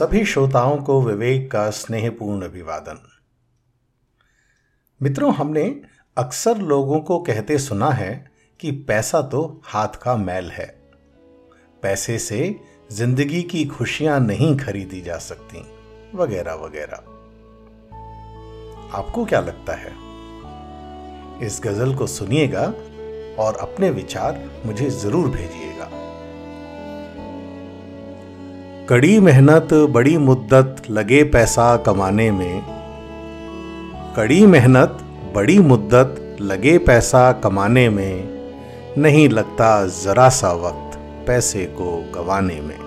सभी श्रोताओं को विवेक का स्नेहपूर्ण अभिवादन। मित्रों, हमने अक्सर लोगों को कहते सुना है कि पैसा तो हाथ का मैल है। पैसे से ज़िंदगी की खुशियाँ नहीं खरीदी जा सकती, वगैरह वगैरह। आपको क्या लगता है? इस गज़ल को सुनिएगा और अपने विचार मुझे ज़रूर भेजिएगा। कड़ी मेहनत, बड़ी मुद्दत, लगे पैसा कमाने में। कड़ी मेहनत, बड़ी मुद्दत, लगे पैसा कमाने में। नहीं लगता जरा सा वक्त पैसे को गवाने में।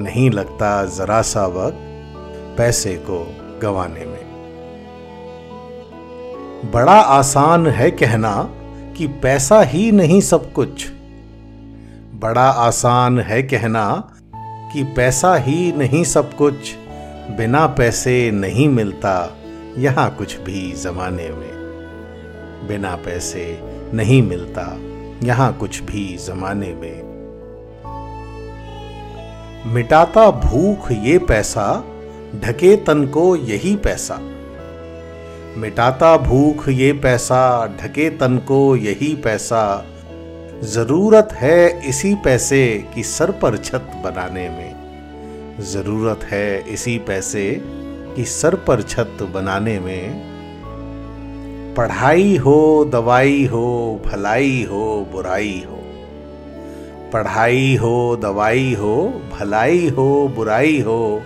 नहीं लगता जरा सा वक्त पैसे को गवाने में। बड़ा आसान है कहना कि पैसा ही नहीं सब कुछ। बड़ा आसान है कहना कि पैसा ही नहीं सब कुछ, बिना पैसे नहीं मिलता यहाँ कुछ भी जमाने में। बिना पैसे नहीं मिलता यहाँ कुछ भी जमाने में। मिटाता भूख ये पैसा, ढके तन को यही पैसा। मिटाता भूख ये पैसा, ढके तन को यही पैसा। ज़रूरत है इसी पैसे की सर पर छत बनाने में। ज़रूरत है इसी पैसे की सर पर छत बनाने में। पढ़ाई हो, दवाई हो, भलाई हो, बुराई हो। पढ़ाई हो, दवाई हो, भलाई हो, बुराई हो।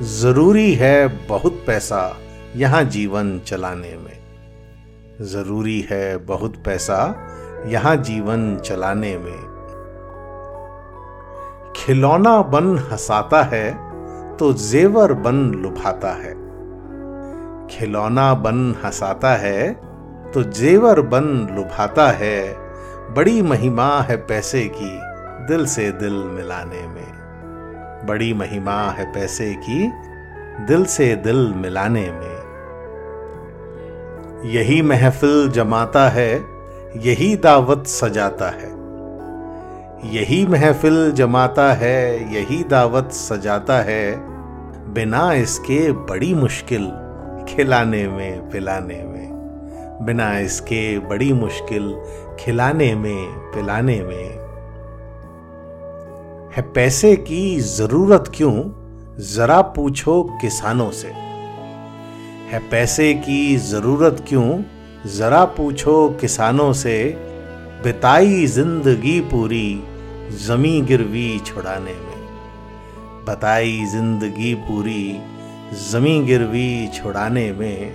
ज़रूरी है बहुत पैसा यहाँ जीवन चलाने में। ज़रूरी है बहुत पैसा यहाँ जीवन चलाने में। खिलौना बन हंसाता है तो जेवर बन लुभाता है। खिलौना बन हंसाता है तो जेवर बन लुभाता है। बड़ी महिमा है पैसे की, दिल से दिल मिलाने में। बड़ी महिमा है पैसे की, दिल से दिल मिलाने में। यही महफिल जमाता है यही दावत सजाता है। यही महफिल जमाता है, यही दावत सजाता है। बिना इसके बड़ी मुश्किल खिलाने में, पिलाने में। बिना इसके बड़ी मुश्किल खिलाने में, पिलाने में। है पैसे की ज़रूरत क्यों? जरा पूछो किसानों से। है पैसे की ज़रूरत क्यों? जरा पूछो किसानों से, बिताई ज़िंदगी पूरी जमी गिरवी छुड़ाने में। बताई ज़िंदगी पूरी जमी गिरवी छुड़ाने में।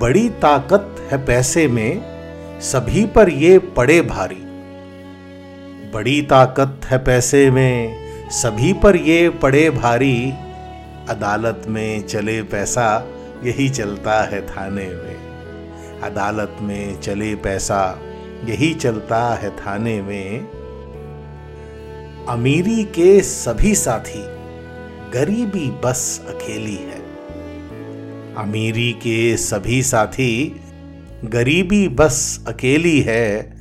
बड़ी ताकत है पैसे में, सभी पर ये पड़े भारी। बड़ी ताकत है पैसे में, सभी पर ये पड़े भारी। अदालत में चले पैसा यही चलता है थाने में। अदालत में चले पैसा, यही चलता है थाने में। अमीरी के सभी साथी, गरीबी बस अकेली है। अमीरी के सभी साथी, गरीबी बस अकेली है।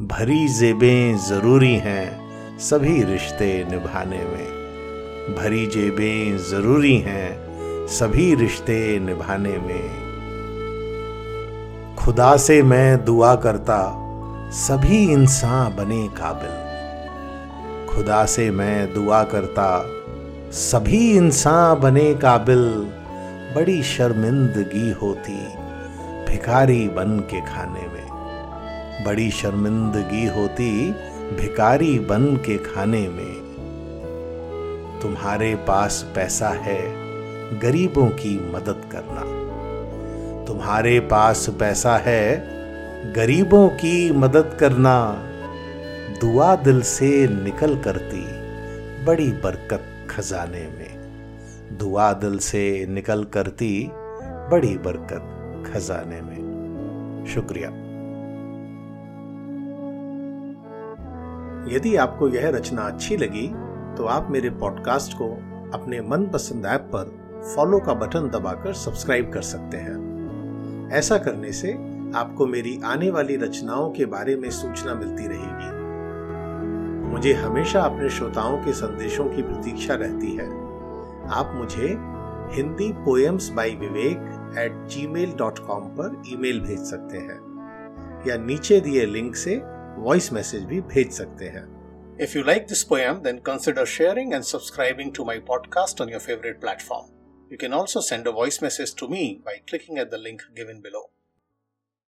भरी जेबें ज़रूरी हैं सभी रिश्ते निभाने में। भरी जेबें ज़रूरी हैं सभी रिश्ते निभाने में। खुदा से मैं दुआ करता, सभी इंसान बने काबिल। खुदा से मैं दुआ करता, सभी इंसान बने काबिल। बड़ी शर्मिंदगी होती भिखारी बन के खाने में। बड़ी शर्मिंदगी होती भिखारी बन के खाने में। तुम्हारे पास पैसा है गरीबों की मदद करना। तुम्हारे पास पैसा है, गरीबों की मदद करना। दुआ दिल से निकल करती, बड़ी बरकत खजाने में। दुआ दिल से निकल करती, बड़ी बरकत खजाने में। शुक्रिया। यदि आपको यह रचना अच्छी लगी तो आप मेरे पॉडकास्ट को अपने मनपसंद ऐप पर फॉलो का बटन दबाकर सब्सक्राइब कर सकते हैं। ऐसा करने से आपको मेरी आने वाली रचनाओं के बारे में सूचना मिलती रहेगी। मुझे हमेशा अपने श्रोताओं के संदेशों की प्रतीक्षा रहती है। आप मुझे Hindi poems by Vivek at gmail dot com पर ईमेल भेज सकते हैं या नीचे दिए लिंक से वॉइस मैसेज भी भेज सकते हैं। If you like this poem, then consider sharing and subscribing to my podcast on your favorite platform. You can also send a voice message to me by clicking at the link given below.